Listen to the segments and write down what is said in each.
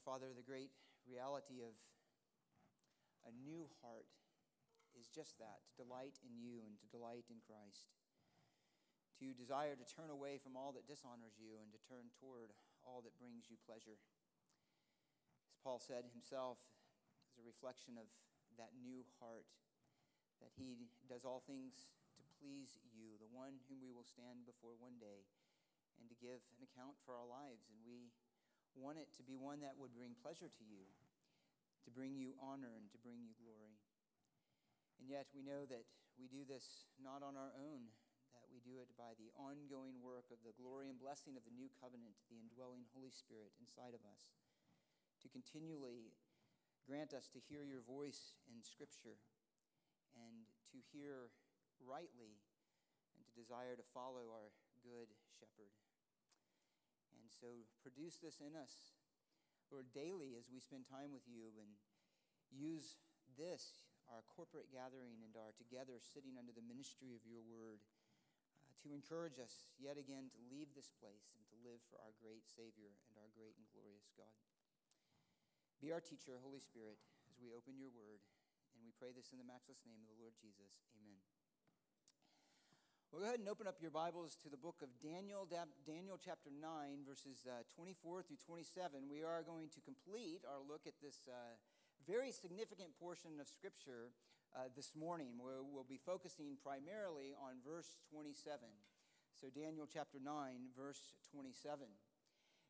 Our Father, the great reality of a new heart is just that to delight in you and to delight in Christ. To desire to turn away from all that dishonors you and to turn toward all that brings you pleasure. As Paul said himself, as a reflection of that new heart, that he does all things to please you, the one whom we will stand before one day, and to give an account for our lives. And we want it to be one that would bring pleasure to you, to bring you honor and to bring you glory. And yet we know that we do this not on our own, that we do it by the ongoing work of the glory and blessing of the new covenant, the indwelling Holy Spirit inside of us, to continually grant us to hear your voice in Scripture and to hear rightly and to desire to follow our good shepherd. So produce this in us, Lord, daily as we spend time with you and use this, our corporate gathering and our together sitting under the ministry of your word, uh, to encourage us yet again to leave this place and to live for our great Savior and our great and glorious God. Be our teacher, Holy Spirit, as we open your word. And we pray this in the matchless name of the Lord Jesus. Amen. Well, go ahead and open up your Bibles to the book of Daniel, Daniel chapter 9, verses uh, 24 through 27. We are going to complete our look at this uh, very significant portion of Scripture uh, this morning. We'll be focusing primarily on verse 27. So, Daniel chapter 9, verse 27.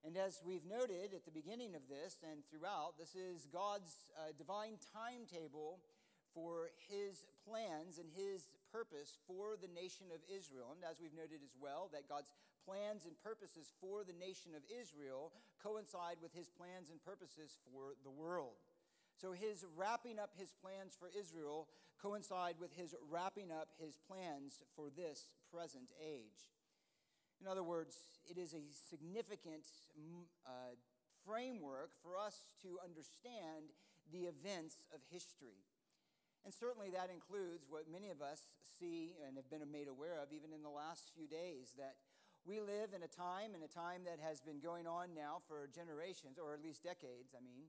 And as we've noted at the beginning of this and throughout, this is God's uh, divine timetable for his plans and his purpose for the nation of Israel. And as we've noted as well, that God's plans and purposes for the nation of Israel coincide with his plans and purposes for the world. So his wrapping up his plans for Israel coincide with his wrapping up his plans for this present age. In other words, it is a significant mm, uh, framework for us to understand the events of history. And certainly that includes what many of us see and have been made aware of even in the last few days that we live in a time, in a time that has been going on now for generations, or at least decades, I mean,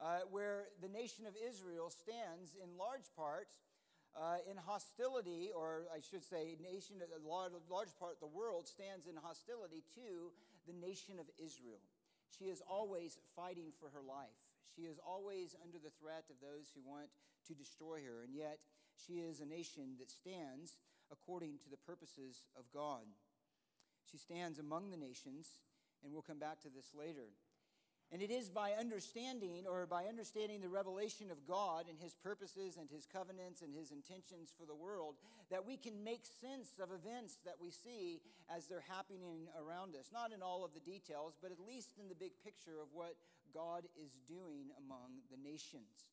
uh, where the nation of Israel stands in large part uh, in hostility, or I should say, nation, a large, large part the world stands in hostility to the nation of Israel. She is always fighting for her life. She is always under the threat of those who want to destroy her, and yet she is a nation that stands according to the purposes of God. She stands among the nations, and we'll come back to this later. And it is by understanding or by understanding the revelation of God and his purposes and his covenants and his intentions for the world that we can make sense of events that we see as they're happening around us. Not in all of the details, but at least in the big picture of what God is doing among the nations.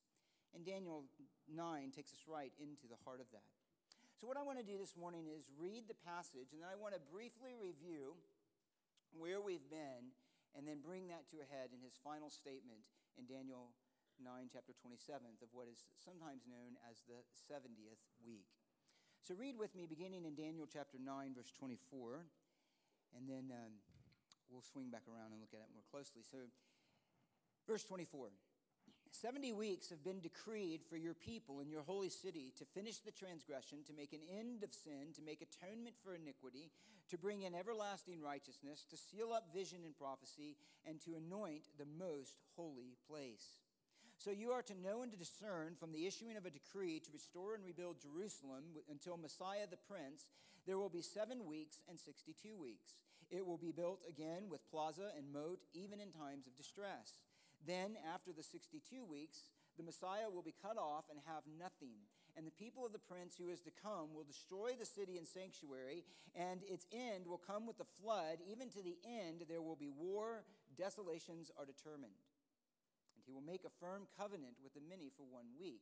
And Daniel 9 takes us right into the heart of that. So, what I want to do this morning is read the passage, and then I want to briefly review where we've been and then bring that to a head in his final statement in Daniel 9, chapter 27, of what is sometimes known as the 70th week. So read with me, beginning in Daniel chapter 9, verse 24, and then um, we'll swing back around and look at it more closely. So, verse 24. 70 weeks have been decreed for your people in your holy city to finish the transgression, to make an end of sin, to make atonement for iniquity, to bring in everlasting righteousness, to seal up vision and prophecy, and to anoint the most holy place. So you are to know and to discern from the issuing of a decree to restore and rebuild Jerusalem until Messiah the Prince, there will be seven weeks and 62 weeks. It will be built again with plaza and moat, even in times of distress. Then, after the 62 weeks, the Messiah will be cut off and have nothing. And the people of the prince who is to come will destroy the city and sanctuary, and its end will come with the flood. Even to the end, there will be war, desolations are determined. And he will make a firm covenant with the many for one week.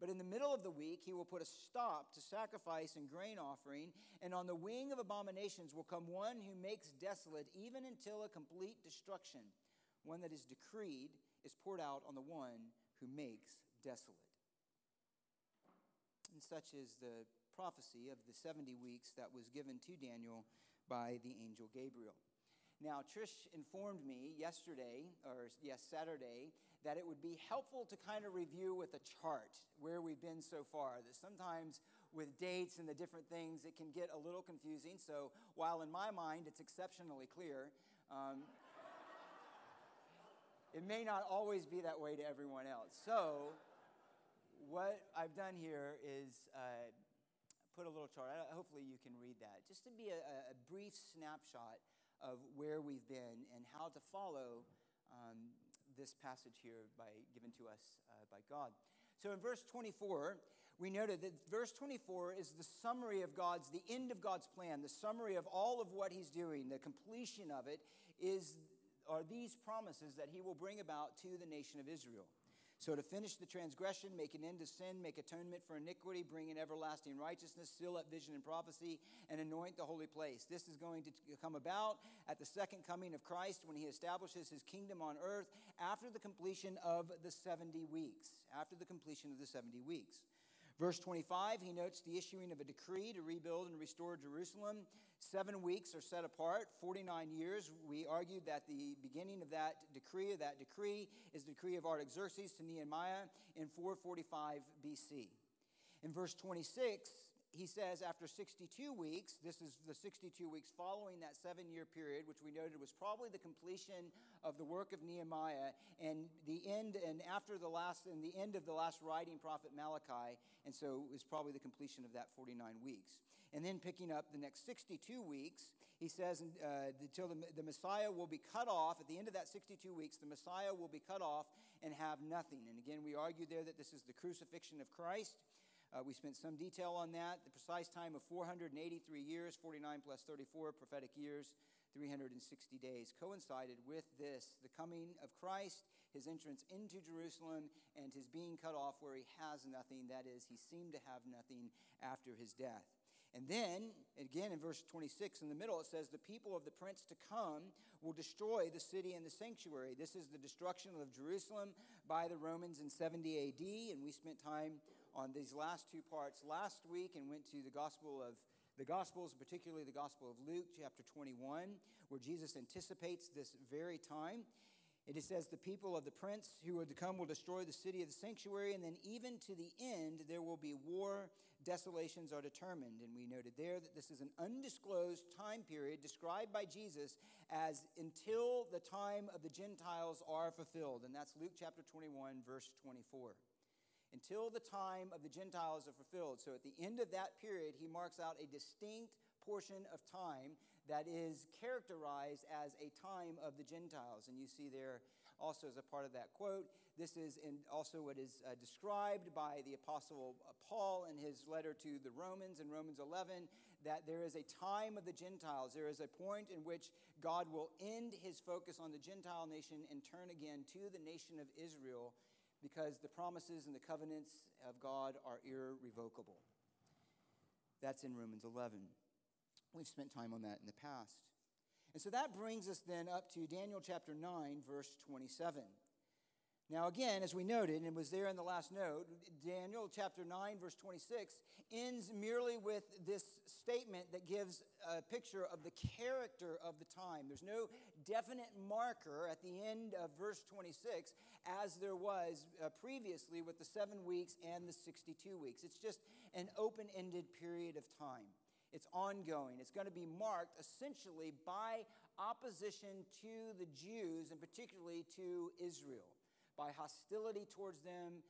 But in the middle of the week, he will put a stop to sacrifice and grain offering, and on the wing of abominations will come one who makes desolate, even until a complete destruction one that is decreed is poured out on the one who makes desolate. And such is the prophecy of the 70 weeks that was given to Daniel by the angel Gabriel. Now, Trish informed me yesterday, or yes, Saturday, that it would be helpful to kind of review with a chart where we've been so far. That sometimes with dates and the different things, it can get a little confusing. So while in my mind it's exceptionally clear, um, it may not always be that way to everyone else. So, what I've done here is uh, put a little chart. Hopefully, you can read that. Just to be a, a brief snapshot of where we've been and how to follow um, this passage here by, given to us uh, by God. So, in verse 24, we noted that verse 24 is the summary of God's, the end of God's plan, the summary of all of what He's doing, the completion of it is are these promises that he will bring about to the nation of Israel. So, to finish the transgression, make an end to sin, make atonement for iniquity, bring in everlasting righteousness, seal up vision and prophecy, and anoint the holy place. This is going to come about at the second coming of Christ when he establishes his kingdom on earth after the completion of the 70 weeks. After the completion of the 70 weeks. Verse 25, he notes the issuing of a decree to rebuild and restore Jerusalem. Seven weeks are set apart, 49 years. We argued that the beginning of that decree, that decree, is the decree of Artaxerxes to Nehemiah in 445 BC. In verse 26, he says after 62 weeks, this is the 62 weeks following that seven year period, which we noted was probably the completion of the work of Nehemiah and the end, and after the last, and the end of the last writing prophet Malachi. And so it was probably the completion of that 49 weeks. And then picking up the next 62 weeks, he says, uh, until the, the Messiah will be cut off, at the end of that 62 weeks, the Messiah will be cut off and have nothing. And again, we argue there that this is the crucifixion of Christ. Uh, we spent some detail on that. The precise time of 483 years, 49 plus 34 prophetic years, 360 days, coincided with this the coming of Christ, his entrance into Jerusalem, and his being cut off where he has nothing. That is, he seemed to have nothing after his death. And then, again in verse 26 in the middle, it says, The people of the prince to come will destroy the city and the sanctuary. This is the destruction of Jerusalem by the Romans in 70 AD. And we spent time on these last two parts last week and went to the Gospel of the Gospels, particularly the Gospel of Luke, chapter 21, where Jesus anticipates this very time. It says, The people of the prince who are to come will destroy the city of the sanctuary, and then even to the end there will be war desolations are determined. And we noted there that this is an undisclosed time period described by Jesus as until the time of the Gentiles are fulfilled. And that's Luke chapter 21, verse 24. Until the time of the Gentiles are fulfilled. So at the end of that period, he marks out a distinct portion of time that is characterized as a time of the Gentiles. And you see there also as a part of that quote. This is also what is uh, described by the Apostle uh, Paul in his letter to the Romans in Romans 11 that there is a time of the Gentiles. There is a point in which God will end his focus on the Gentile nation and turn again to the nation of Israel because the promises and the covenants of God are irrevocable. That's in Romans 11. We've spent time on that in the past. And so that brings us then up to Daniel chapter 9, verse 27. Now, again, as we noted, and it was there in the last note, Daniel chapter 9, verse 26 ends merely with this statement that gives a picture of the character of the time. There's no definite marker at the end of verse 26 as there was uh, previously with the seven weeks and the 62 weeks. It's just an open ended period of time. It's ongoing. It's going to be marked essentially by opposition to the Jews and particularly to Israel, by hostility towards them,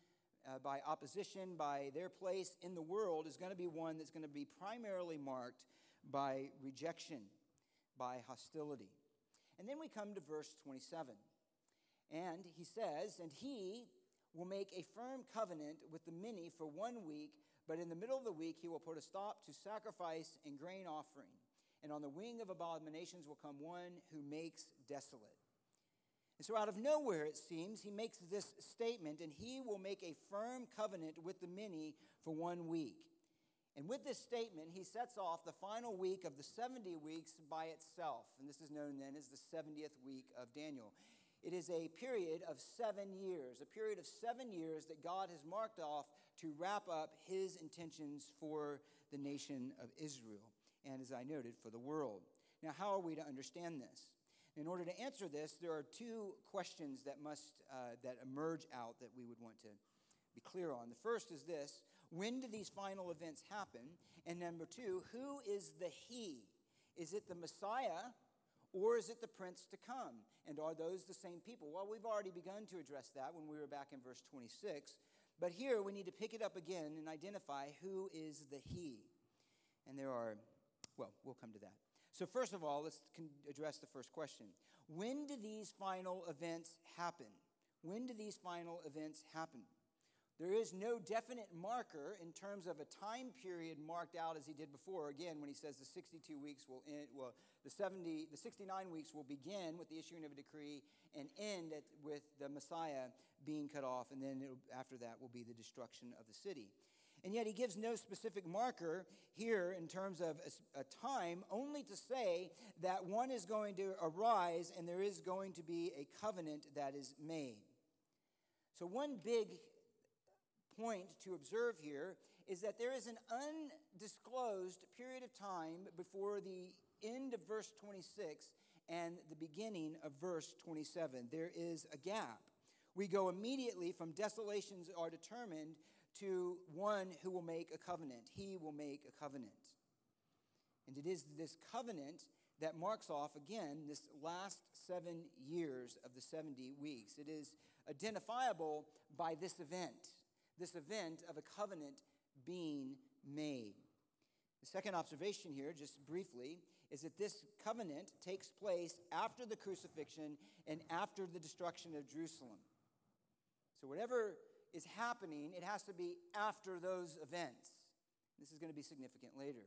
uh, by opposition, by their place in the world is going to be one that's going to be primarily marked by rejection, by hostility. And then we come to verse 27. And he says, And he will make a firm covenant with the many for one week but in the middle of the week, he will put a stop to sacrifice and grain offering. And on the wing of abominations will come one who makes desolate. And so, out of nowhere, it seems, he makes this statement, and he will make a firm covenant with the many for one week. And with this statement, he sets off the final week of the 70 weeks by itself. And this is known then as the 70th week of Daniel. It is a period of seven years, a period of seven years that God has marked off to wrap up his intentions for the nation of Israel, and as I noted, for the world. Now, how are we to understand this? In order to answer this, there are two questions that must uh, that emerge out that we would want to be clear on. The first is this: When do these final events happen? And number two, who is the He? Is it the Messiah, or is it the Prince to come? And are those the same people? Well, we've already begun to address that when we were back in verse 26. But here we need to pick it up again and identify who is the He. And there are, well, we'll come to that. So, first of all, let's address the first question When do these final events happen? When do these final events happen? There is no definite marker in terms of a time period marked out as he did before. Again, when he says the 62 weeks will end, well, the 70, the 69 weeks will begin with the issuing of a decree and end at, with the Messiah being cut off, and then after that will be the destruction of the city. And yet he gives no specific marker here in terms of a, a, time, only to say that one is going to arise and there is going to be a covenant that is made. So, one big point to observe here is that there is an undisclosed period of time before the end of verse 26 and the beginning of verse 27. There is a gap. We go immediately from desolations are determined to one who will make a covenant. He will make a covenant. And it is this covenant that marks off, again, this last seven years of the 70 weeks. It is identifiable by this event, this event of a covenant being made. The second observation here, just briefly, is that this covenant takes place after the crucifixion and after the destruction of Jerusalem. So, whatever is happening, it has to be after those events. This is going to be significant later.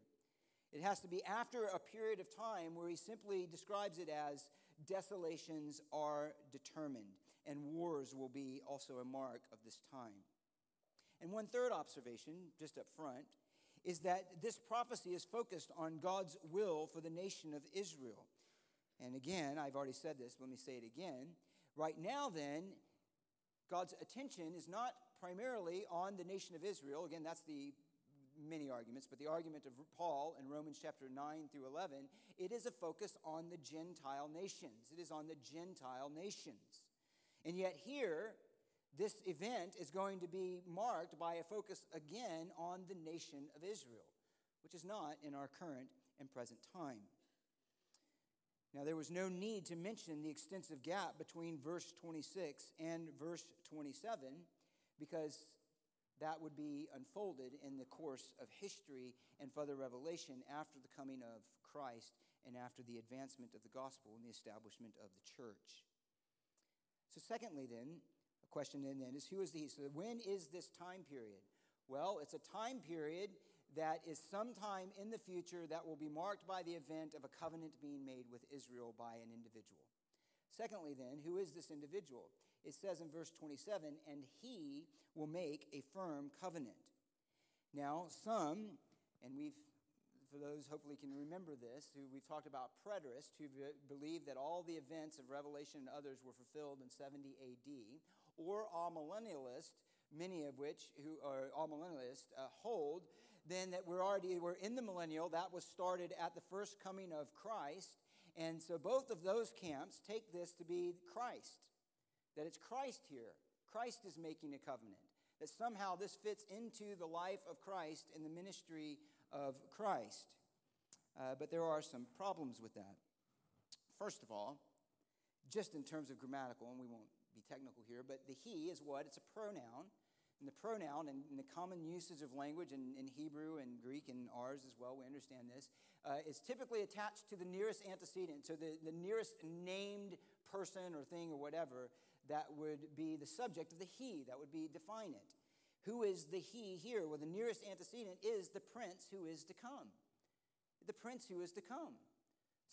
It has to be after a period of time where he simply describes it as desolations are determined, and wars will be also a mark of this time. And one third observation, just up front, is that this prophecy is focused on God's will for the nation of Israel. And again, I've already said this, let me say it again. Right now, then, God's attention is not primarily on the nation of Israel. Again, that's the many arguments, but the argument of Paul in Romans chapter 9 through 11, it is a focus on the Gentile nations. It is on the Gentile nations. And yet, here, this event is going to be marked by a focus again on the nation of Israel, which is not in our current and present time. Now, there was no need to mention the extensive gap between verse 26 and verse 27 because that would be unfolded in the course of history and further revelation after the coming of Christ and after the advancement of the gospel and the establishment of the church. So, secondly, then, a question then, is who is the So, when is this time period? Well, it's a time period that is sometime in the future that will be marked by the event of a covenant being made with Israel by an individual. Secondly, then, who is this individual? It says in verse 27 and he will make a firm covenant. Now, some, and we've, for those hopefully can remember this, who we've talked about preterists who believe that all the events of Revelation and others were fulfilled in 70 AD, or amillennialists, many of which who are amillennialists uh, hold then that we're already we're in the millennial that was started at the first coming of christ. And so both of those camps take this to be christ that it's christ here. Christ is making a covenant that somehow this fits into the life of christ and the ministry of christ. Uh, but there are some problems with that. First of all just in terms of grammatical and we won't be technical here but the he is what? It's a pronoun and the pronoun and, the common usage of language in, in, Hebrew and Greek and ours as well, we understand this, uh, is typically attached to the nearest antecedent, so the, the nearest named person or thing or whatever that would be the subject of the he, that would be define it. Who is the he here? Well, the nearest antecedent is the prince who is to come. The prince who is to come.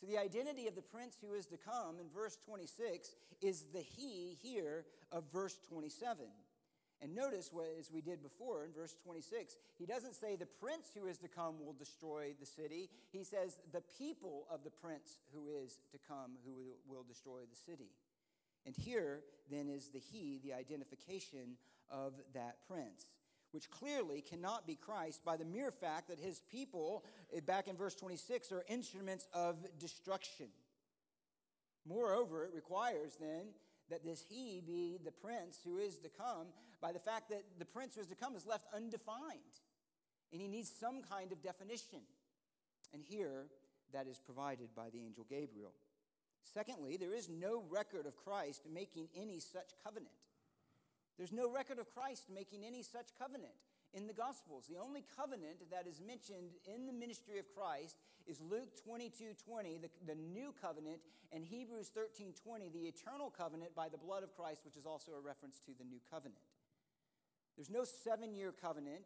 So, the identity of the prince who is to come in verse 26 is the he here of verse 27. And notice what, as we did before in verse 26, he doesn't say the prince who is to come will destroy the city. He says the people of the prince who is to come who will destroy the city. And here, then, is the he, the identification of that prince, which clearly cannot be Christ by the mere fact that his people, eh, back in verse 26, are instruments of destruction. Moreover, it requires then that this he be the prince who is to come by the fact that the prince who is to come is left undefined. And he needs some kind of definition. And here, that is provided by the angel Gabriel. Secondly, there is no record of Christ making any such covenant. There's no record of Christ making any such covenant in the Gospels. The only covenant that is mentioned in the ministry of Christ is Luke 22 20, the, the new covenant, and Hebrews 13 20, the eternal covenant by the blood of Christ, which is also a reference to the new covenant. There's no seven year covenant.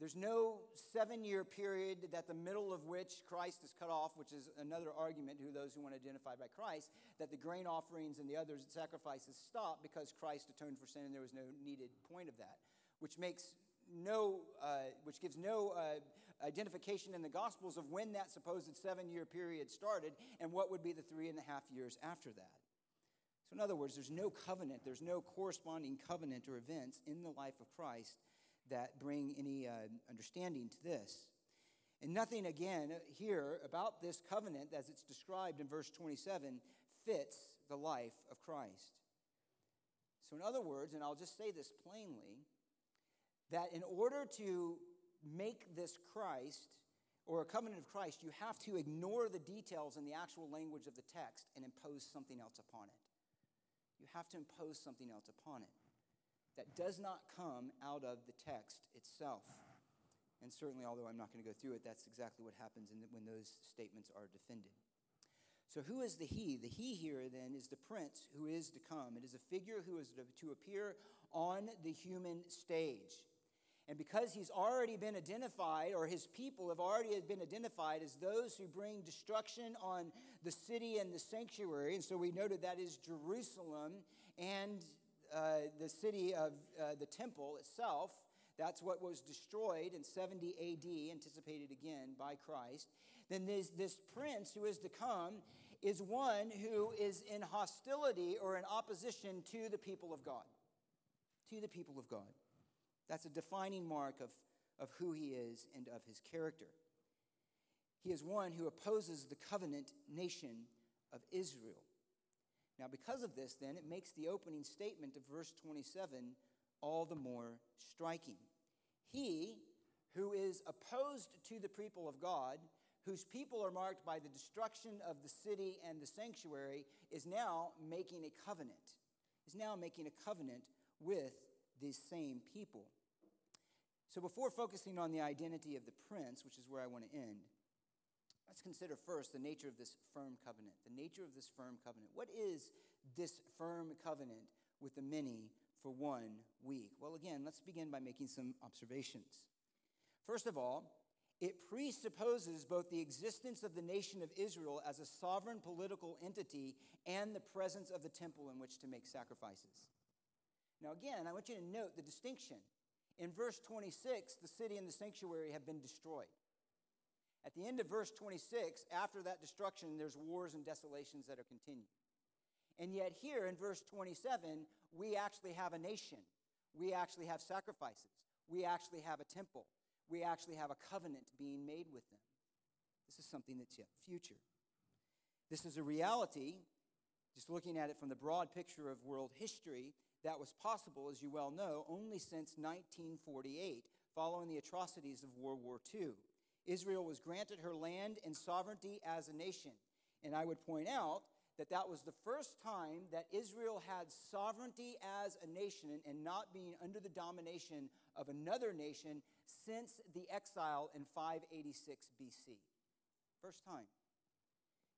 There's no seven year period that the middle of which Christ is cut off, which is another argument to those who want to identify by Christ, that the grain offerings and the other sacrifices stop because Christ atoned for sin and there was no needed point of that, which makes no, uh, which gives no uh, identification in the Gospels of when that supposed seven year period started and what would be the three and a half years after that. So, in other words, there's no covenant, there's no corresponding covenant or events in the life of Christ that bring any uh, understanding to this. And nothing, again, here about this covenant, as it's described in verse 27, fits the life of Christ. So, in other words, and I'll just say this plainly, that in order to make this Christ or a covenant of Christ, you have to ignore the details in the actual language of the text and impose something else upon it. You have to impose something else upon it that does not come out of the text itself. And certainly, although I'm not going to go through it, that's exactly what happens the, when those statements are defended. So, who is the he? The he here then is the prince who is to come. It is a figure who is to appear on the human stage. And because he's already been identified, or his people have already been identified as those who bring destruction on the city and the sanctuary, and so we noted that is Jerusalem and uh, the city of uh, the temple itself. That's what was destroyed in 70 AD, anticipated again by Christ. Then this, this prince who is to come is one who is in hostility or in opposition to the people of God. To the people of God. That's a defining mark of, of who he is and of his character. He is one who opposes the covenant nation of Israel. Now, because of this, then, it makes the opening statement of verse 27 all the more striking. He who is opposed to the people of God, whose people are marked by the destruction of the city and the sanctuary, is now making a covenant, is now making a covenant with these same people. So, before focusing on the identity of the prince, which is where I want to end, Let's consider first the nature of this firm covenant. The nature of this firm covenant. What is this firm covenant with the many for one week? Well, again, let's begin by making some observations. First of all, it presupposes both the existence of the nation of Israel as a sovereign political entity and the presence of the temple in which to make sacrifices. Now, again, I want you to note the distinction. In verse 26, the city and the sanctuary have been destroyed. At the end of verse 26, after that destruction, there's wars and desolations that are continued. And yet, here in verse 27, we actually have a nation. We actually have sacrifices. We actually have a temple. We actually have a covenant being made with them. This is something that's yet future. This is a reality, just looking at it from the broad picture of world history, that was possible, as you well know, only since 1948, following the atrocities of World War II. Israel was granted her land and sovereignty as a nation. And I would point out that that was the first time that Israel had sovereignty as a nation and not being under the domination of another nation since the exile in 586 BC. First time.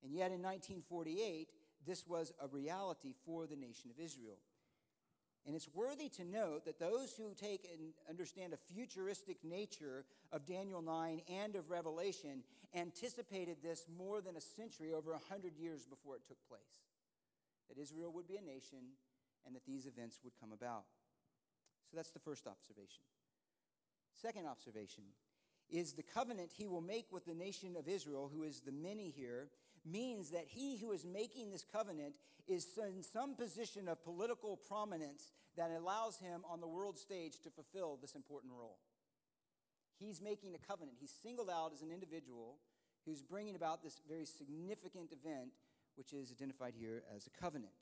And yet in 1948, this was a reality for the nation of Israel. And it's worthy to note that those who take and understand a futuristic nature of Daniel 9 and of Revelation anticipated this more than a century, over a hundred years before it took place. That Israel would be a nation and that these events would come about. So that's the first observation. Second observation is the covenant he will make with the nation of Israel, who is the many here, means that he who is making this covenant is in some position of political prominence that allows him on the world stage to fulfill this important role. He's making a covenant. He's singled out as an individual who's bringing about this very significant event which is identified here as a covenant.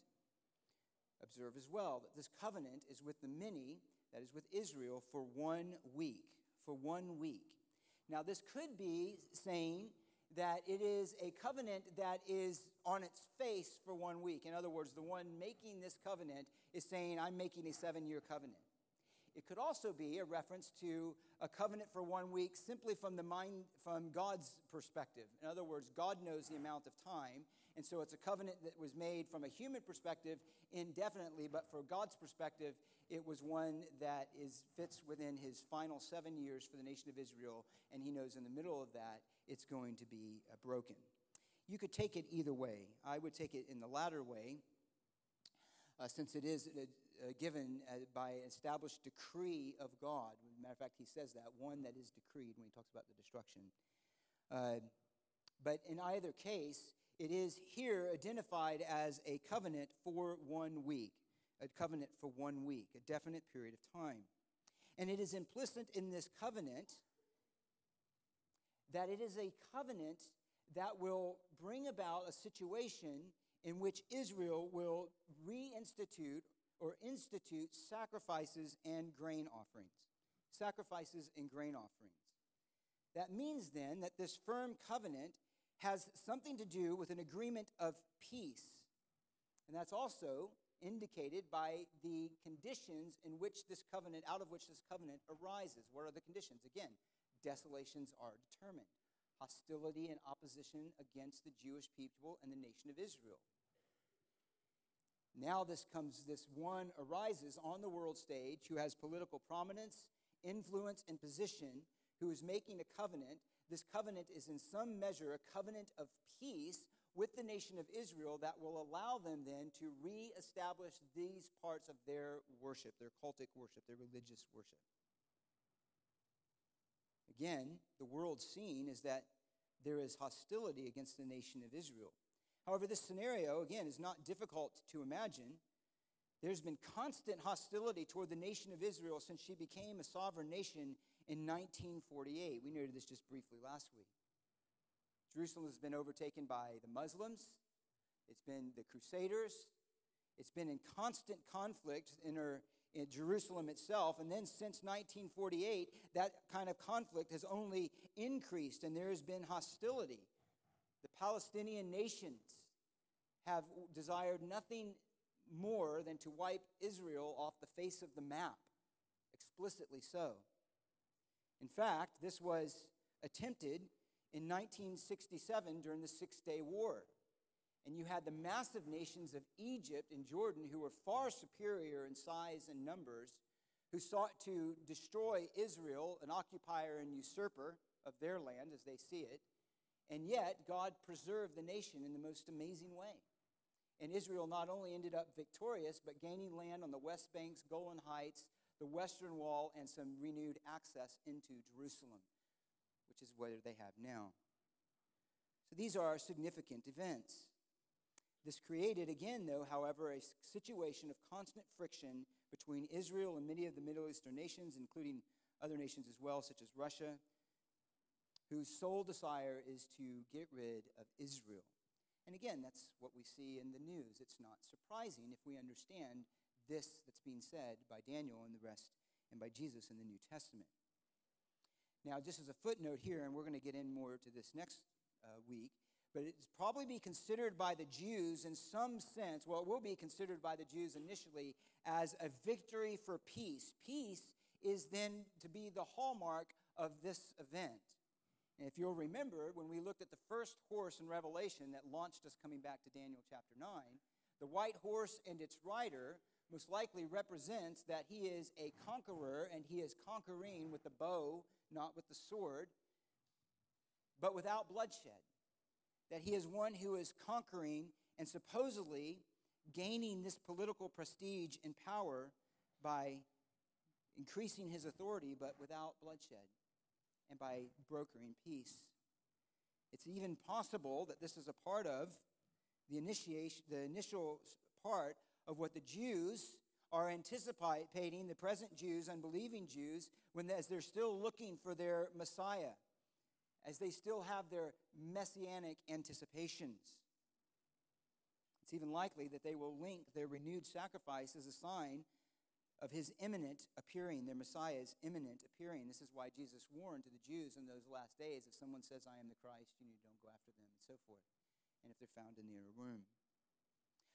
Observe as well that this covenant is with the many, that is with Israel, for one week. For one week. Now, this could be saying that it is a covenant that is on its face for one week. In other words, the one making this covenant is saying, I'm making a seven year covenant. It could also be a reference to a covenant for one week simply from the mind from God's perspective. In other words, God knows the amount of time, and so it's a covenant that was made from a human perspective indefinitely, but for God's perspective, it was one that is fits within his final 7 years for the nation of Israel, and he knows in the middle of that it's going to be uh, broken. You could take it either way. I would take it in the latter way, uh, since it is uh, uh given uh, by established decree of God. matter of fact, he says that one that is decreed when he talks about the destruction. But in either case, it is here identified as a covenant for one week, a covenant for one week, a definite period of time. And it is implicit in this covenant that it is a covenant that will bring about a situation in which Israel will reinstitute or institute sacrifices and grain offerings. Sacrifices and grain offerings. That means then that this firm covenant has something to do with an agreement of peace. And that's also indicated by the conditions in which this covenant, out of which this covenant arises. What are the conditions? Again, desolations are determined hostility and opposition against the Jewish people and the nation of Israel. Now, this comes, this one arises on the world stage who has political prominence, influence, and position, who is making a covenant this covenant is in some measure a covenant of peace with the nation of Israel that will allow them then to reestablish these parts of their worship, their cultic worship, their religious worship. Again, the world scene is that there is hostility against the nation of Israel. However, this scenario, again, is not difficult to imagine. There's been constant hostility toward the nation of Israel since she became a sovereign nation in 1948. We noted this just briefly last week. Jerusalem has been overtaken by the Muslims, it's been the Crusaders, it's been in constant conflict in, her, in Jerusalem itself. And then since 1948, that kind of conflict has only increased and there has been hostility. The Palestinian nations have desired nothing more than to wipe Israel off the face of the map, explicitly so. In fact, this was attempted in 1967 during the Six Day War. And you had the massive nations of Egypt and Jordan, who were far superior in size and numbers, who sought to destroy Israel, an occupier and usurper of their land as they see it. And yet, God preserved the nation in the most amazing way. And Israel not only ended up victorious, but gaining land on the West Banks, Golan Heights, the Western Wall, and some renewed access into Jerusalem, which is where they have now. So these are significant events. This created, again, though, however, a situation of constant friction between Israel and many of the Middle Eastern nations, including other nations as well, such as Russia, whose sole desire is to get rid of Israel. And again, that's what we see in the news. It's not surprising if we understand this that's being said by Daniel and the rest, and by Jesus in the New Testament. Now, just as a footnote here, and we're going to get in more to this next uh, week, but it's probably be considered by the Jews in some sense, well, it will be considered by the Jews initially as a victory for peace. Peace is then to be the hallmark of this event. And if you'll remember, when we looked at the first horse in Revelation that launched us coming back to Daniel chapter 9, the white horse and its rider most likely represents that he is a conqueror and he is conquering with the bow, not with the sword, but without bloodshed. That he is one who is conquering and supposedly gaining this political prestige and power by increasing his authority, but without bloodshed and by brokering peace. It's even possible that this is a part of the initiation, the initial part of what the Jews are anticipating, the present Jews, unbelieving Jews, when as they're still looking for their Messiah, as they still have their messianic anticipations. It's even likely that they will link their renewed sacrifice as a sign of his imminent appearing, their Messiah's imminent appearing. This is why Jesus warned to the Jews in those last days if someone says, I am the Christ, you don't go after them, and so forth, and if they're found in the inner room.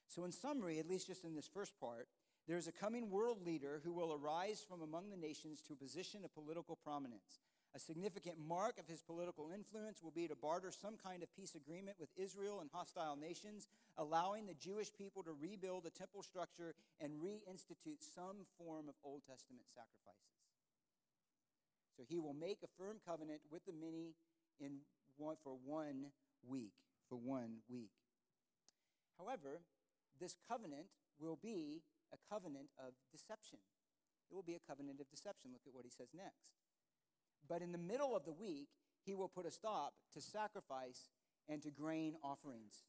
So, in summary, at least just in this first part, there's a coming world leader who will arise from among the nations to a position of political prominence. A significant mark of his political influence will be to barter some kind of peace agreement with Israel and hostile nations, allowing the Jewish people to rebuild the temple structure and reinstitute some form of Old Testament sacrifices. So he will make a firm covenant with the many in one, for one week. For one week. However, this covenant will be a covenant of deception. It will be a covenant of deception. Look at what he says next. But in the middle of the week, he will put a stop to sacrifice and to grain offerings.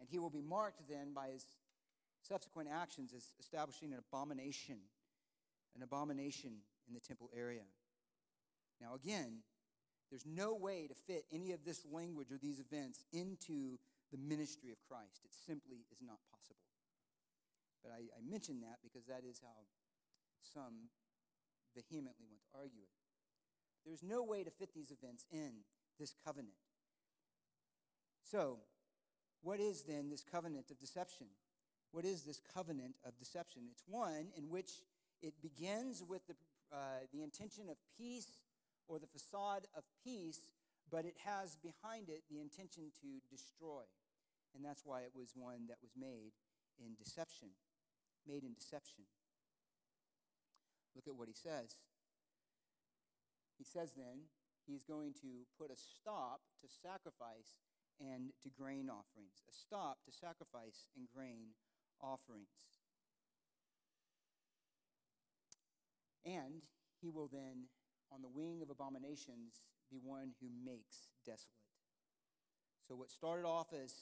And he will be marked then by his subsequent actions as establishing an abomination, an abomination in the temple area. Now, again, there's no way to fit any of this language or these events into the ministry of Christ. It simply is not possible. But I, I mention that because that is how some vehemently want to argue it. There's no way to fit these events in this covenant. So, what is then this covenant of deception? What is this covenant of deception? It's one in which it begins with the, uh, the intention of peace or the facade of peace, but it has behind it the intention to destroy. And that's why it was one that was made in deception. Made in deception. Look at what he says. He says then, he's going to put a stop to sacrifice and to grain offerings. A stop to sacrifice and grain offerings. And he will then, on the wing of abominations, be one who makes desolate. So, what started off as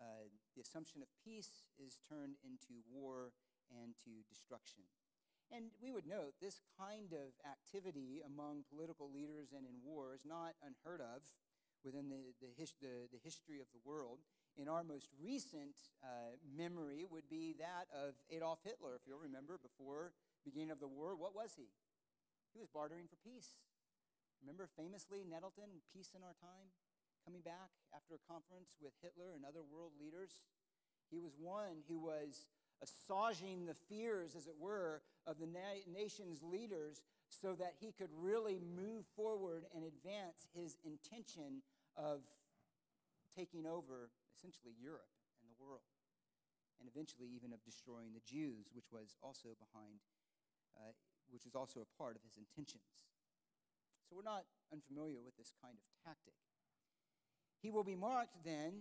uh, the assumption of peace is turned into war and to destruction. And we would note this kind of activity among political leaders and in war is not unheard of within the, the, his, the, the history of the world. In our most recent uh, memory would be that of Adolf Hitler, if you'll remember, before beginning of the war. What was he? He was bartering for peace. Remember famously Nettleton, Peace in Our Time, coming back after a conference with Hitler and other world leaders? He was one who was assuaging the fears, as it were, of the na- nation's leaders so that he could really move forward and advance his intention of taking over essentially Europe and the world, and eventually even of destroying the Jews, which was also behind, uh, which was also a part of his intentions. So we're not unfamiliar with this kind of tactic. He will be marked then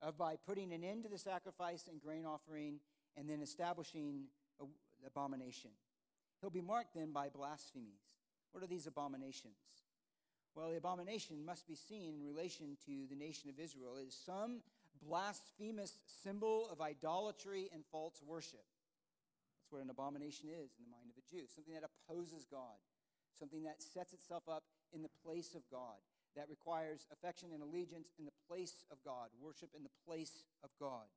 of by putting an end to the sacrifice and grain offering and then establishing abomination. He'll be marked then by blasphemies. What are these abominations? Well, the abomination must be seen in relation to the nation of Israel. It is some blasphemous symbol of idolatry and false worship. That's what an abomination is in the mind of a Jew something that opposes God, something that sets itself up in the place of God that requires affection and allegiance in the place of God, worship in the place of God.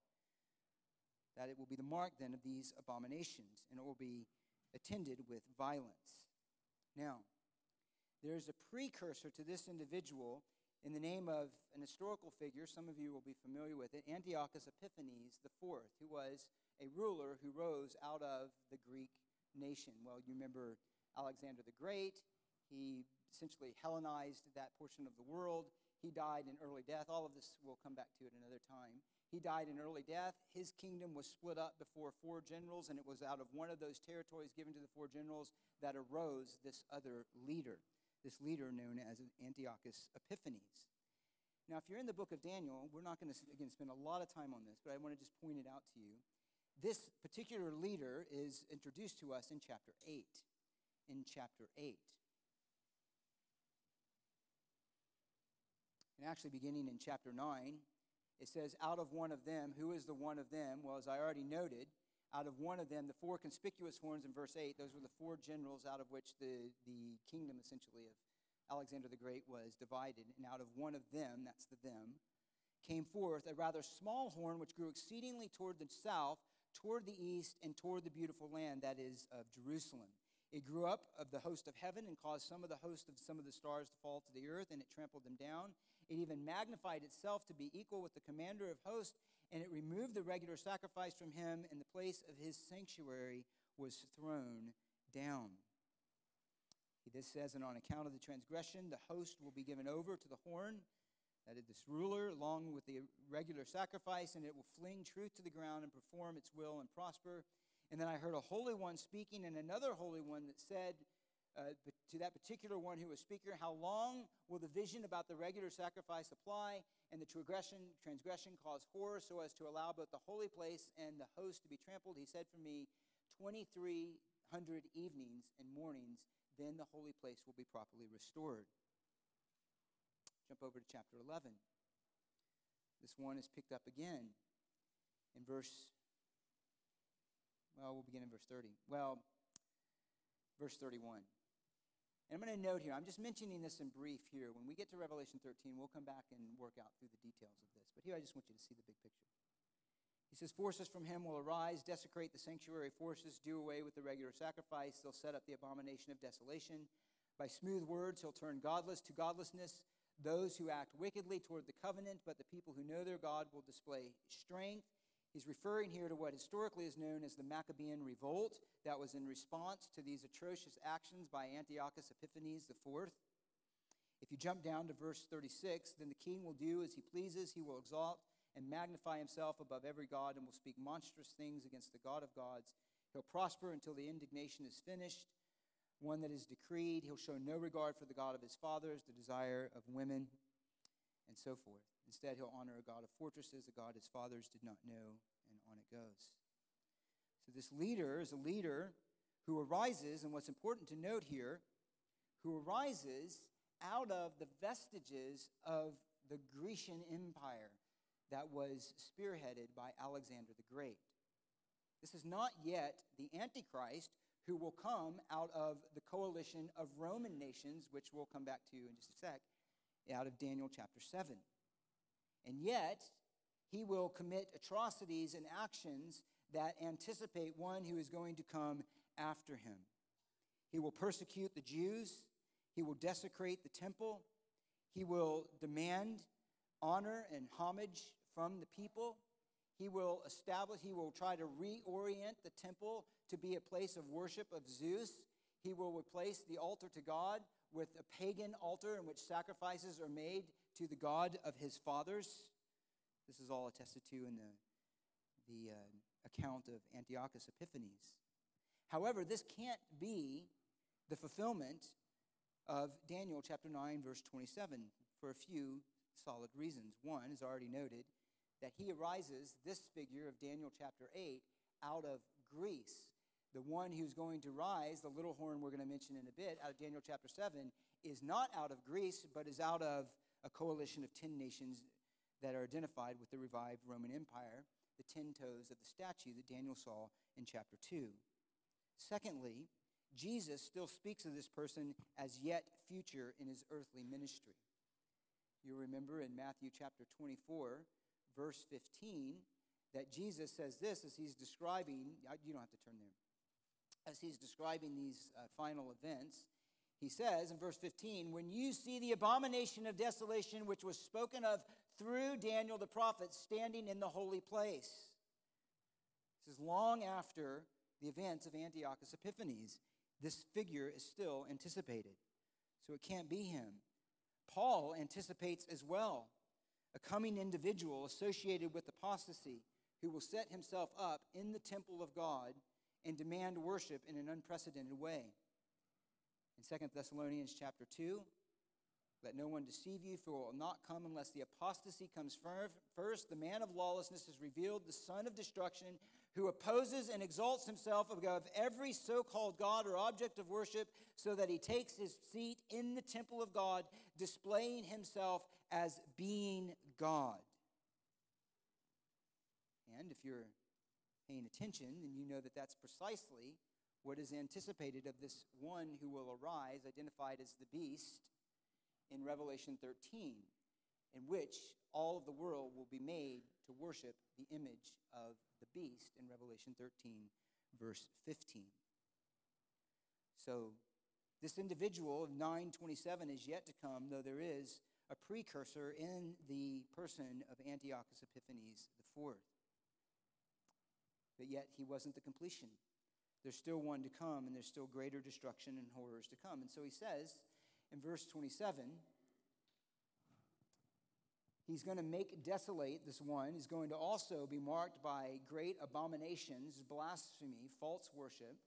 That it will be the mark then of these abominations, and it will be attended with violence. Now, there's a precursor to this individual in the name of an historical figure. Some of you will be familiar with it Antiochus Epiphanes IV, who was a ruler who rose out of the Greek nation. Well, you remember Alexander the Great. He essentially Hellenized that portion of the world. He died in early death. All of this, we'll come back to it another time. He died in early death. His kingdom was split up before four generals, and it was out of one of those territories given to the four generals that arose this other leader, this leader known as Antiochus Epiphanes. Now, if you're in the book of Daniel, we're not going to, again, spend a lot of time on this, but I want to just point it out to you. This particular leader is introduced to us in chapter 8. In chapter 8. And actually, beginning in chapter 9, it says, Out of one of them, who is the one of them? Well, as I already noted, out of one of them, the four conspicuous horns in verse 8, those were the four generals out of which the, the kingdom essentially of Alexander the Great was divided. And out of one of them, that's the them, came forth a rather small horn which grew exceedingly toward the south, toward the east, and toward the beautiful land that is of Jerusalem. It grew up of the host of heaven and caused some of the host of some of the stars to fall to the earth, and it trampled them down. It even magnified itself to be equal with the commander of hosts, and it removed the regular sacrifice from him, and the place of his sanctuary was thrown down. He this says, and on account of the transgression, the host will be given over to the horn, that is this ruler, along with the regular sacrifice, and it will fling truth to the ground and perform its will and prosper. And then I heard a holy one speaking, and another holy one that said uh, to that particular one who was speaker, How long will the vision about the regular sacrifice apply, and the transgression, transgression cause horror, so as to allow both the holy place and the host to be trampled? He said for me, 2,300 evenings and mornings, then the holy place will be properly restored. Jump over to chapter 11. This one is picked up again in verse well, we'll begin in verse 30. Well, verse 31. And I'm going to note here, I'm just mentioning this in brief here. When we get to Revelation 13, we'll come back and work out through the details of this. But here I just want you to see the big picture. He says, Forces from him will arise, desecrate the sanctuary forces, do away with the regular sacrifice. They'll set up the abomination of desolation. By smooth words, he'll turn godless to godlessness. Those who act wickedly toward the covenant, but the people who know their God will display strength. He's referring here to what historically is known as the Maccabean Revolt that was in response to these atrocious actions by Antiochus Epiphanes IV. If you jump down to verse 36, then the king will do as he pleases. He will exalt and magnify himself above every god and will speak monstrous things against the God of gods. He'll prosper until the indignation is finished, one that is decreed. He'll show no regard for the God of his fathers, the desire of women, and so forth. Instead, he'll honor a God of fortresses, a God his fathers did not know, and on it goes. So, this leader is a leader who arises, and what's important to note here, who arises out of the vestiges of the Grecian Empire that was spearheaded by Alexander the Great. This is not yet the Antichrist who will come out of the coalition of Roman nations, which we'll come back to in just a sec, out of Daniel chapter 7. And yet, he will commit atrocities and actions that anticipate one who is going to come after him. He will persecute the Jews, he will desecrate the temple, he will demand honor and homage from the people. He will establish, he will try to reorient the temple to be a place of worship of Zeus. He will replace the altar to God with a pagan altar in which sacrifices are made to the God of his fathers. This is all attested to in the, the uh, account of Antiochus Epiphanes. However, this can't be the fulfillment of Daniel chapter 9, verse 27, for a few solid reasons. One is already noted that he arises, this figure of Daniel chapter 8, out of Greece. The one who's going to rise, the little horn we're going to mention in a bit, out of Daniel chapter 7, is not out of Greece, but is out of a coalition of 10 nations that are identified with the revived Roman Empire, the 10 toes of the statue that Daniel saw in chapter 2. Secondly, Jesus still speaks of this person as yet future in his earthly ministry. You remember in Matthew chapter 24, verse 15, that Jesus says this as he's describing, you don't have to turn there, as he's describing these uh, final events. He says in verse 15, When you see the abomination of desolation which was spoken of through Daniel the prophet standing in the holy place. This is long after the events of Antiochus Epiphanes. This figure is still anticipated. So it can't be him. Paul anticipates as well a coming individual associated with apostasy who will set himself up in the temple of God and demand worship in an unprecedented way. In 2 Thessalonians chapter 2, let no one deceive you, for it will not come unless the apostasy comes first. The man of lawlessness is revealed, the son of destruction, who opposes and exalts himself above every so called God or object of worship, so that he takes his seat in the temple of God, displaying himself as being God. And if you're paying attention, then you know that that's precisely what is anticipated of this one who will arise, identified as the beast, in Revelation 13. in which all of the world will be made to worship the image of the beast in Revelation 13, verse 15. So, this individual of 927 is yet to come, though there is a precursor in the person of Antiochus Epiphanes IV. But yet, he wasn't the completion. There's still one to come, and there's still greater destruction and horrors to come. And so he says in verse 27 He's going to make desolate this one. He's going to also be marked by great abominations, blasphemy, false worship.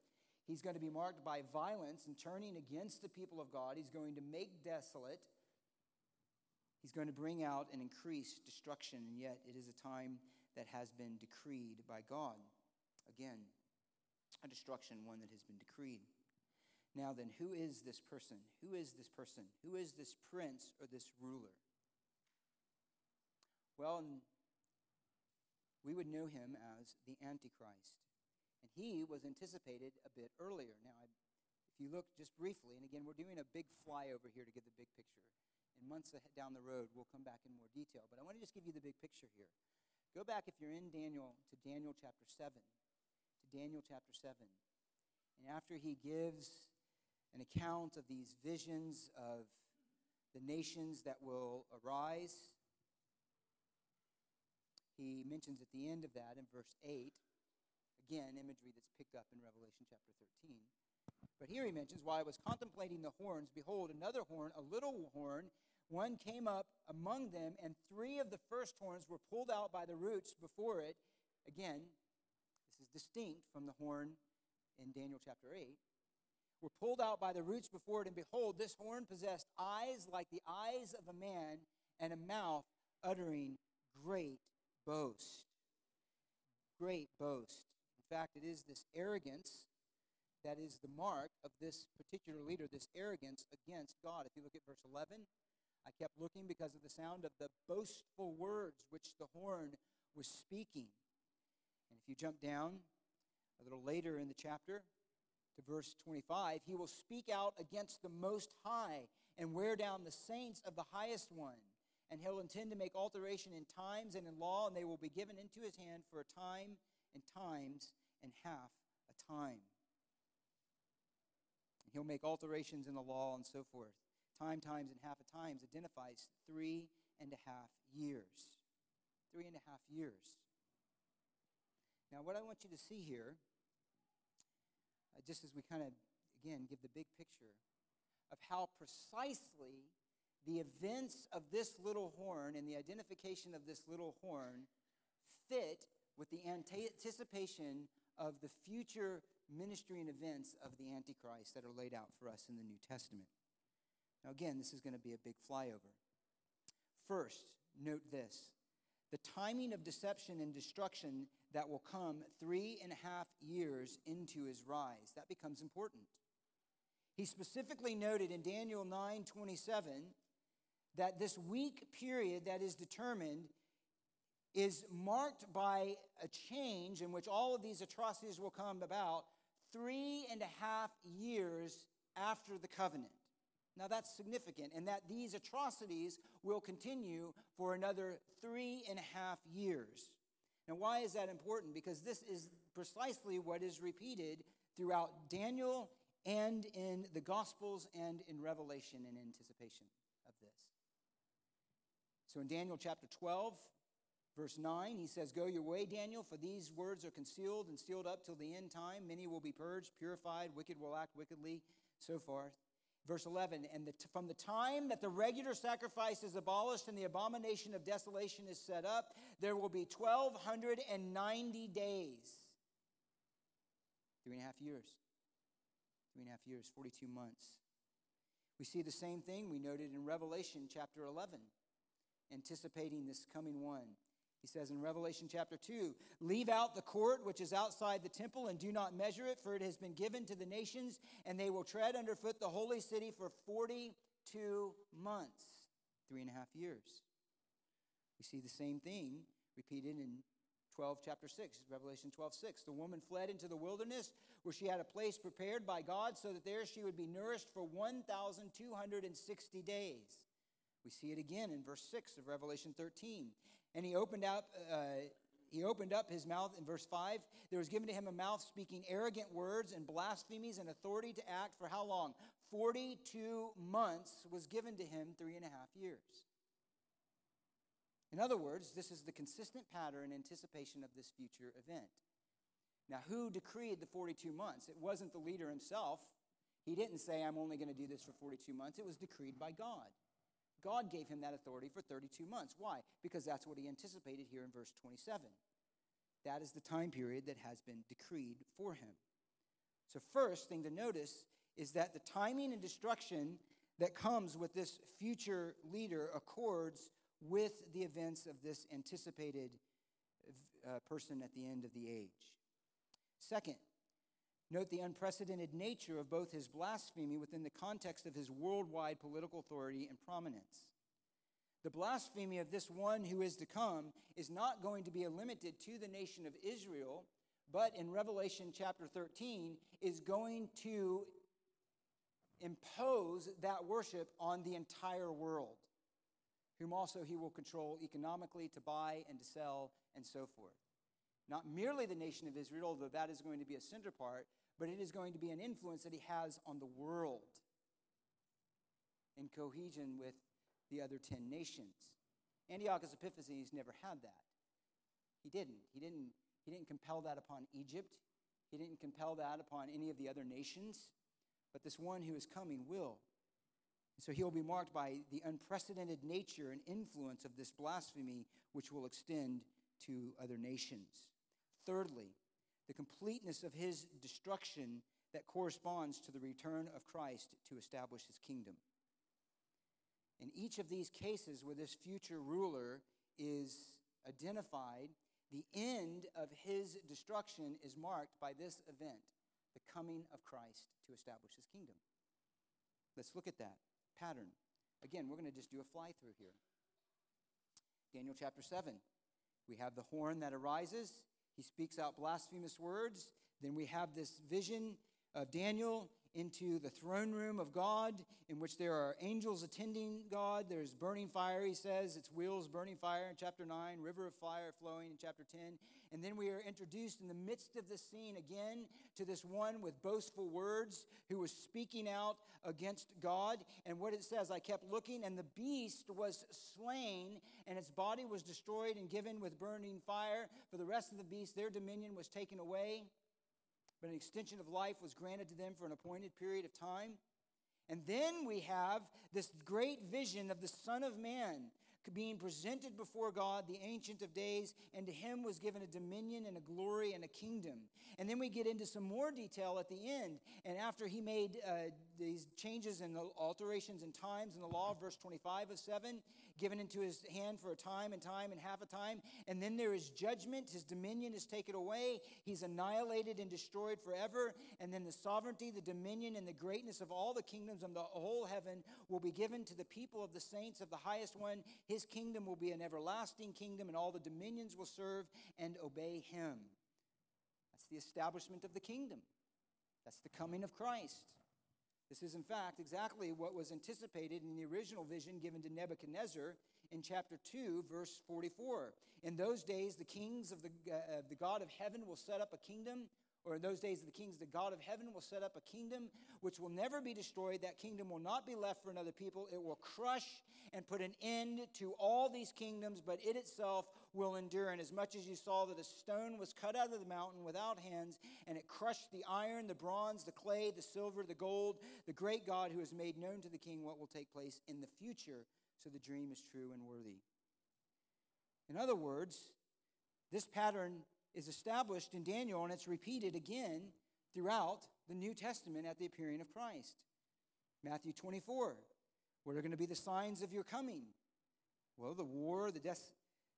He's going to be marked by violence and turning against the people of God. He's going to make desolate. He's going to bring out and increase destruction, and yet it is a time that has been decreed by God. Again, a destruction, one that has been decreed. Now, then, who is this person? Who is this person? Who is this prince or this ruler? Well, we would know him as the Antichrist. And he was anticipated a bit earlier. Now, if you look just briefly, and again, we're doing a big flyover here to get the big picture. In months down the road, we'll come back in more detail. But I want to just give you the big picture here. Go back, if you're in Daniel, to Daniel chapter 7. Daniel chapter 7. And after he gives an account of these visions of the nations that will arise he mentions at the end of that in verse 8, again, imagery that's picked up in Revelation chapter 13. But here he mentions, while I was contemplating the horns, behold, another horn, a little horn, one came up among them, and three of the first horns were pulled out by the roots before it. Again, this is distinct from the horn in Daniel chapter 8. Were pulled out by the roots before it, and behold, this horn possessed eyes like the eyes of a man, and a mouth uttering great boast. Great boast. In fact, it is this arrogance that is the mark of this particular leader, this arrogance against God. If you look at verse 11, I kept looking because of the sound of the boastful words which the horn was speaking. If you jump down a little later in the chapter to verse 25, he will speak out against the Most High and wear down the saints of the highest one and he'll intend to make alteration in times and in law, and they will be given into his hand for a time and times and half a time. And he'll make alterations in the law and so forth. Time, times, and half a times identifies three and a half years. Three and a half years. Now, what I want you to see here, uh, just as we kind of, again, give the big picture of how precisely the events of this little horn and the identification of this little horn fit with the anticipation of the future ministry and events of the Antichrist that are laid out for us in the New Testament. Now, again, this is going to be a big flyover. First, note this the timing of deception and destruction that will come three and a half years into his rise. That becomes important. He specifically noted in Daniel 9 27 that this week period that is determined is marked by a change in which all of these atrocities will come about three and a half years after the covenant. Now that's significant, and that these atrocities will continue for another three and a half years. Now, why is that important? Because this is precisely what is repeated throughout Daniel and in the Gospels and in Revelation in anticipation of this. So in Daniel chapter 12, verse 9, he says, Go your way, Daniel, for these words are concealed and sealed up till the end time. Many will be purged, purified, wicked will act wickedly, so forth. Verse 11, and the, from the time that the regular sacrifice is abolished and the abomination of desolation is set up, there will be 1,290 days. Three and a half years. Three and a half years, 42 months. We see the same thing we noted in Revelation chapter 11 anticipating this coming one. He says in Revelation chapter 2 Leave out the court which is outside the temple and do not measure it, for it has been given to the nations, and they will tread underfoot the holy city for 42 months, three and a half years. We see the same thing repeated in 12, chapter 6, Revelation 12, 6. The woman fled into the wilderness where she had a place prepared by God so that there she would be nourished for 1,260 days. We see it again in verse 6 of Revelation 13. And he opened up. Uh, he opened up his mouth in verse 5. There was given to him a mouth speaking arrogant words and blasphemies and authority to act for how long? 42 months was given to him, three and a half years. In other words, this is the consistent pattern in anticipation of this future event. Now, who decreed the 42 months? It wasn't the leader himself. He didn't say, I'm only going to do this for 42 months. It was decreed by God. God gave him that authority for 32 months. Why? Because that's what he anticipated here in verse 27. That is the time period that has been decreed for him. So, first thing to notice is that the timing and destruction that comes with this future leader accords with the events of this anticipated uh, person at the end of the age. Second, note the unprecedented nature of both his blasphemy within the context of his worldwide political authority and prominence. The blasphemy of this one who is to come is not going to be limited to the nation of Israel, but in Revelation chapter 13 is going to impose that worship on the entire world, whom also he will control economically to buy and to sell and so forth. Not merely the nation of Israel, although that is going to be a center part, but it is going to be an influence that he has on the world in cohesion with the other 10 nations. Antiochus Epiphanes never had that. He didn't. He didn't, he didn't compel that upon Egypt. He didn't compel that upon any of the other nations. But this one who is coming will. So he'll be marked by the unprecedented nature and influence of this blasphemy, which will extend to other nations. Thirdly, the completeness of his destruction that corresponds to the return of Christ to establish his kingdom. In each of these cases where this future ruler is identified, the end of his destruction is marked by this event, the coming of Christ to establish his kingdom. Let's look at that pattern. Again, we're going to just do a fly through here. Daniel chapter 7. We have the horn that arises, he speaks out blasphemous words. Then we have this vision of Daniel into the throne room of God, in which there are angels attending God. There's burning fire, he says. It's wheels burning fire in chapter 9, river of fire flowing in chapter 10. And then we are introduced in the midst of the scene again to this one with boastful words who was speaking out against God. And what it says, I kept looking, and the beast was slain, and its body was destroyed and given with burning fire. For the rest of the beasts, their dominion was taken away but an extension of life was granted to them for an appointed period of time. And then we have this great vision of the Son of Man being presented before God, the Ancient of Days, and to him was given a dominion and a glory and a kingdom. And then we get into some more detail at the end. And after he made uh, these changes and the alterations in times in the law, verse 25 of 7, given into his hand for a time and time and half a time. And then there is judgment. His dominion is taken away. He's annihilated and destroyed forever. And then the sovereignty, the dominion, and the greatness of all the kingdoms of the whole heaven will be given to the people of the saints of the highest one. His kingdom will be an everlasting kingdom, and all the dominions will serve and obey him. That's the establishment of the kingdom. That's the coming of Christ. This is, in fact, exactly what was anticipated in the original vision given to Nebuchadnezzar in chapter 2, verse 44. In those days, the kings of the, uh, the God of heaven will set up a kingdom or in those days the kings, the God of heaven will set up a kingdom which will never be destroyed. That kingdom will not be left for another people. It will crush and put an end to all these kingdoms, but it itself will endure. And as much as you saw that a stone was cut out of the mountain without hands, and it crushed the iron, the bronze, the clay, the silver, the gold, the great God who has made known to the king what will take place in the future, so the dream is true and worthy. In other words, this pattern is established in Daniel and it's repeated again throughout the New Testament at the appearing of Christ. Matthew 24, what are going to be the signs of your coming? Well, the war, the death,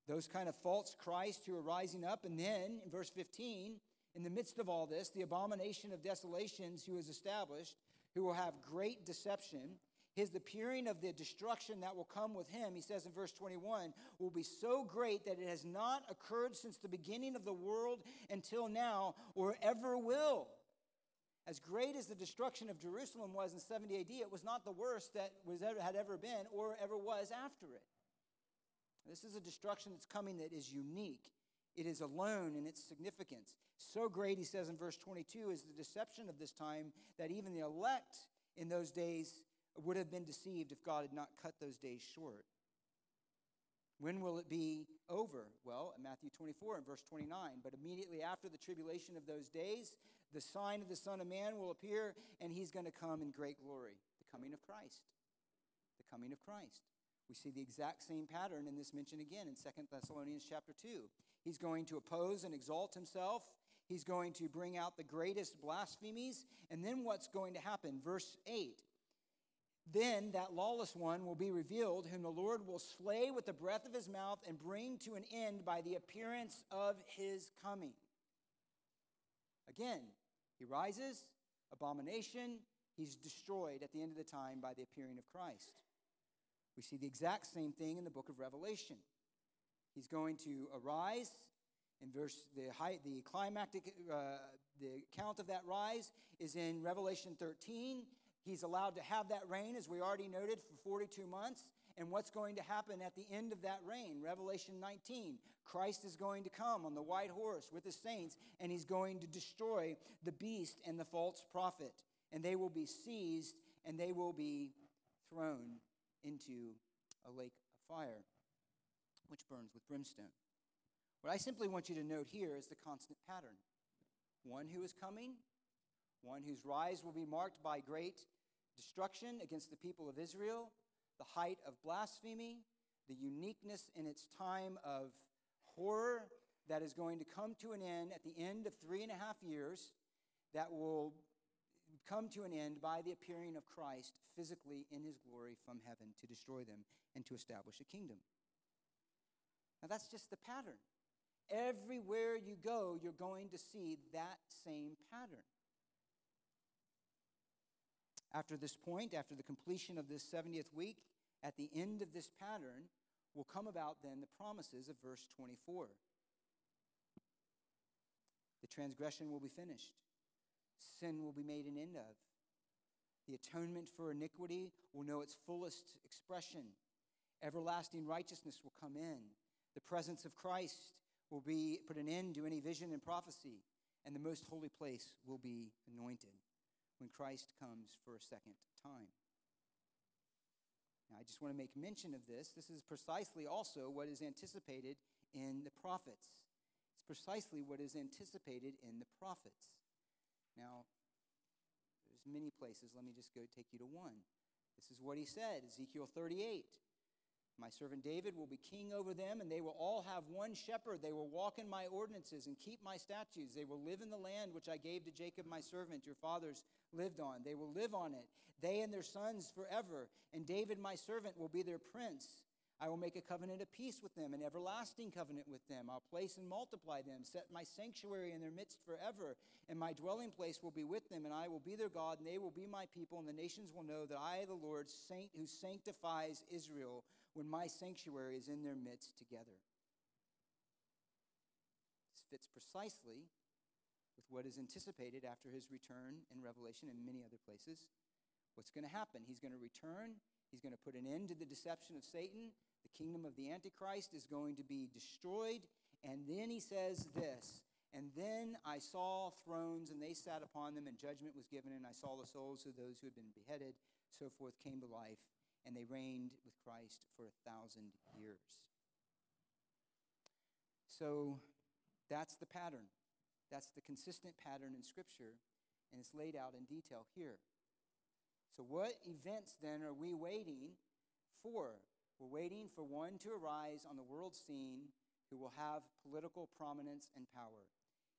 those kind of false Christ who are rising up. And then in verse 15, in the midst of all this, the abomination of desolations who is established, who will have great deception, his appearing of the destruction that will come with him, he says in verse 21, will be so great that it has not occurred since the beginning of the world until now, or ever will. As great as the destruction of Jerusalem was in 70 AD, it was not the worst that was ever, had ever been or ever was after it. This is a destruction that's coming that is unique. It is alone in its significance. So great, he says in verse 22, is the deception of this time that even the elect in those days would have been deceived if God had not cut those days short. When will it be over? Well, in Matthew 24 and verse 29. But immediately after the tribulation of those days, the sign of the Son of Man will appear, and he's going to come in great glory. The coming of Christ. The coming of Christ. We see the exact same pattern in this mention again in 2 Thessalonians chapter 2. He's going to oppose and exalt himself. He's going to bring out the greatest blasphemies. And then what's going to happen? Verse 8 then that lawless one will be revealed, whom the Lord will slay with the breath of his mouth and bring to an end by the appearance of his coming. Again, he rises, abomination, he's destroyed at the end of the time by the appearing of Christ. We see the exact same thing in the book of Revelation. He's going to arise. In verse the high, the climactic uh, the account of that rise is in Revelation 13 He's allowed to have that reign, as we already noted, for 42 months. And what's going to happen at the end of that reign? Revelation 19. Christ is going to come on the white horse with his saints, and he's going to destroy the beast and the false prophet. And they will be seized and they will be thrown into a lake of fire, which burns with brimstone. What I simply want you to note here is the constant pattern one who is coming, one whose rise will be marked by great destruction against the people of Israel, the height of blasphemy, the uniqueness in its time of horror that is going to come to an end at the end of three and a half years, that will come to an end by the appearing of Christ physically in his glory from heaven to destroy them and to establish a kingdom. Now, that's just the pattern. Everywhere you go, you're going to see that same pattern. After this point, after the completion of this 70th week, at the end of this pattern, will come about then the promises of verse 24. The transgression will be finished, sin will be made an end of. The atonement for iniquity will know its fullest expression. Everlasting righteousness will come in. The presence of Christ will be put an end to any vision and prophecy, and the most holy place will be anointed when Christ comes for a second time. Now, I just want to make mention of this. This is precisely also what is anticipated in the prophets. It's precisely what is anticipated in the prophets. Now, there's many places. Let me just go take you to one. This is what he said, Ezekiel 38. My servant David will be king over them, and they will all have one shepherd. They will walk in my ordinances and keep my statutes. They will live in the land which I gave to Jacob my servant. Your fathers lived on. They will live on it, they and their sons forever. And David my servant will be their prince. I will make a covenant of peace with them, an everlasting covenant with them. I'll place and multiply them, set my sanctuary in their midst forever, and my dwelling place will be with them, and I will be their God, and they will be my people, and the nations will know that I, the Lord, saint who sanctifies Israel, when my sanctuary is in their midst together. This fits precisely with what is anticipated after his return in Revelation and many other places. What's going to happen? He's going to return. He's going to put an end to the deception of Satan. The kingdom of the Antichrist is going to be destroyed. And then he says this And then I saw thrones, and they sat upon them, and judgment was given, and I saw the souls of those who had been beheaded, so forth, came to life and they reigned with Christ for a thousand years. So that's the pattern. That's the consistent pattern in Scripture, and it's laid out in detail here. So, what events then are we waiting for? We're waiting for one to arise on the world scene who will have political prominence and power.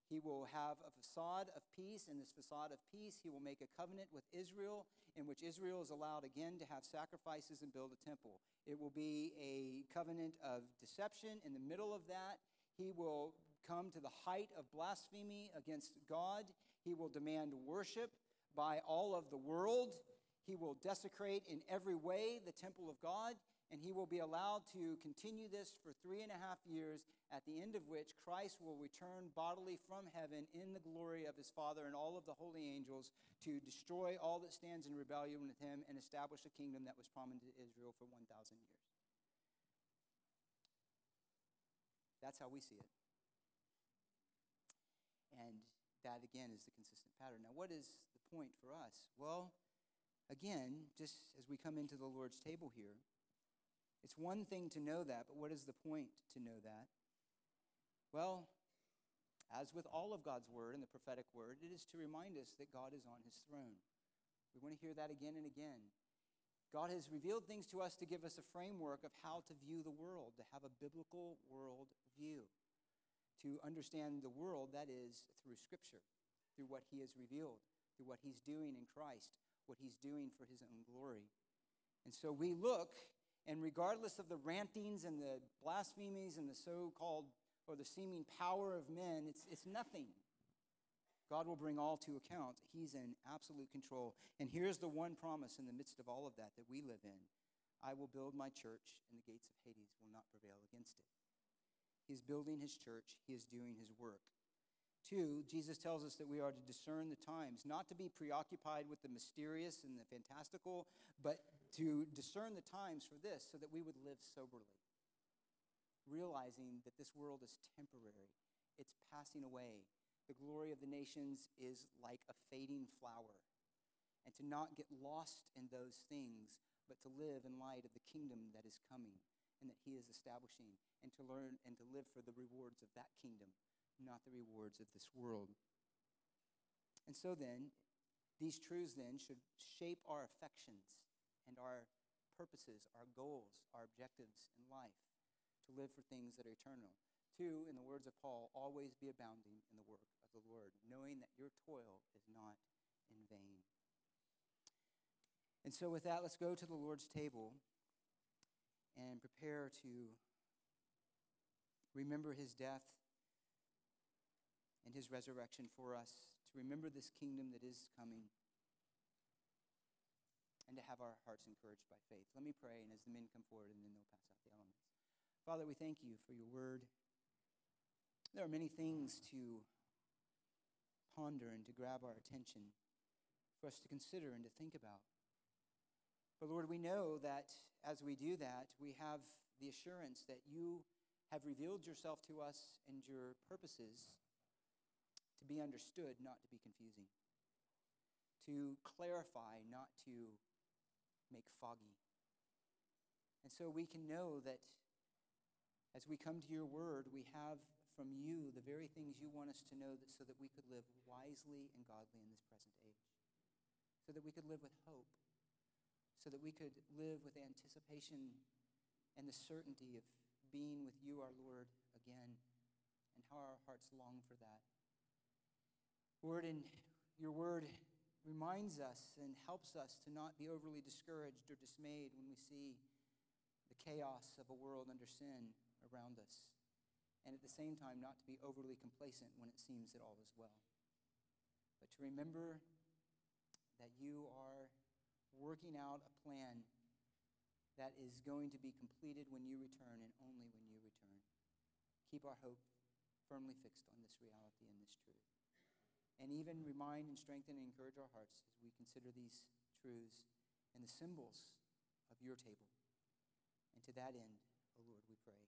He will have a facade of peace. and this facade of peace, he will make a covenant with Israel, in which Israel is allowed again to have sacrifices and build a temple. It will be a covenant of deception. In the middle of that, he will come to the height of blasphemy against God. He will demand worship by all of the world. He will desecrate in every way the temple of God. And he will be allowed to continue this for three and a half years, at the end of which Christ will return bodily from heaven in the glory of his Father and all of the holy angels to destroy all that stands in rebellion with him and establish a kingdom that was promised to Israel for 1,000 years. That's how we see it. And that, again, is the consistent pattern. Now, what is the point for us? Well, again, just as we come into the Lord's table here, it's one thing to know that, but what is the point to know that? Well, as with all of God's word and the prophetic word, it is to remind us that God is on his throne. We want to hear that again and again. God has revealed things to us to give us a framework of how to view the world, to have a biblical world view, to understand the world, that is, through Scripture, through what He has revealed, through what He's doing in Christ, what He's doing for His own glory. And so we look, and regardless of the rantings and the blasphemies and the so called or the seeming power of men, it's, it's nothing God will bring all to account. He's in absolute control. And here's the one promise in the midst of all of that that we live in I will build my church, and the gates of Hades will not prevail against it. He's building his church, he is doing his work. Two, Jesus tells us that we are to discern the times, not to be preoccupied with the mysterious and the fantastical, but to discern the times for this so that we would live soberly, realizing that this world is temporary, it's passing away, the glory of the nations is like a fading flower. And to not get lost in those things, but to live in light of the kingdom that is coming and that he is establishing, and to learn and to live for the rewards of that kingdom, not the rewards of this world. And so then, these truths then should shape our affections and our purposes, our goals, our objectives in life to live for things that are eternal. Two, in the words of Paul, always be abounding in the work of the Lord, knowing that your toil is not in vain. And so, with that, let's go to the Lord's table and prepare to remember his death and his resurrection for us, to remember this kingdom that is coming, and to have our hearts encouraged by faith. Let me pray, and as the men come forward, and then they'll pass out the elements. Father, we thank you for your word. There are many things to ponder and to grab our attention, for us to consider and to think about. But Lord, we know that as we do that, we have the assurance that you have revealed yourself to us and your purposes to be understood, not to be confusing, to clarify, not to make foggy. And so we can know that as we come to your word, we have from you the very things you want us to know that, so that we could live wisely and godly in this present age, so that we could live with hope, so that we could live with anticipation and the certainty of being with you, our Lord, again, and how our hearts long for that. Word in your word reminds us and helps us to not be overly discouraged or dismayed when we see the chaos of a world under sin around us and at the same time not to be overly complacent when it seems that all is well. But to remember that you are working out a plan that is going to be completed when you return and only when you return. Keep our hope firmly fixed on this reality and this truth. And even remind and strengthen and encourage our hearts as we consider these truths and the symbols of your table. And to that end, O oh Lord, we pray.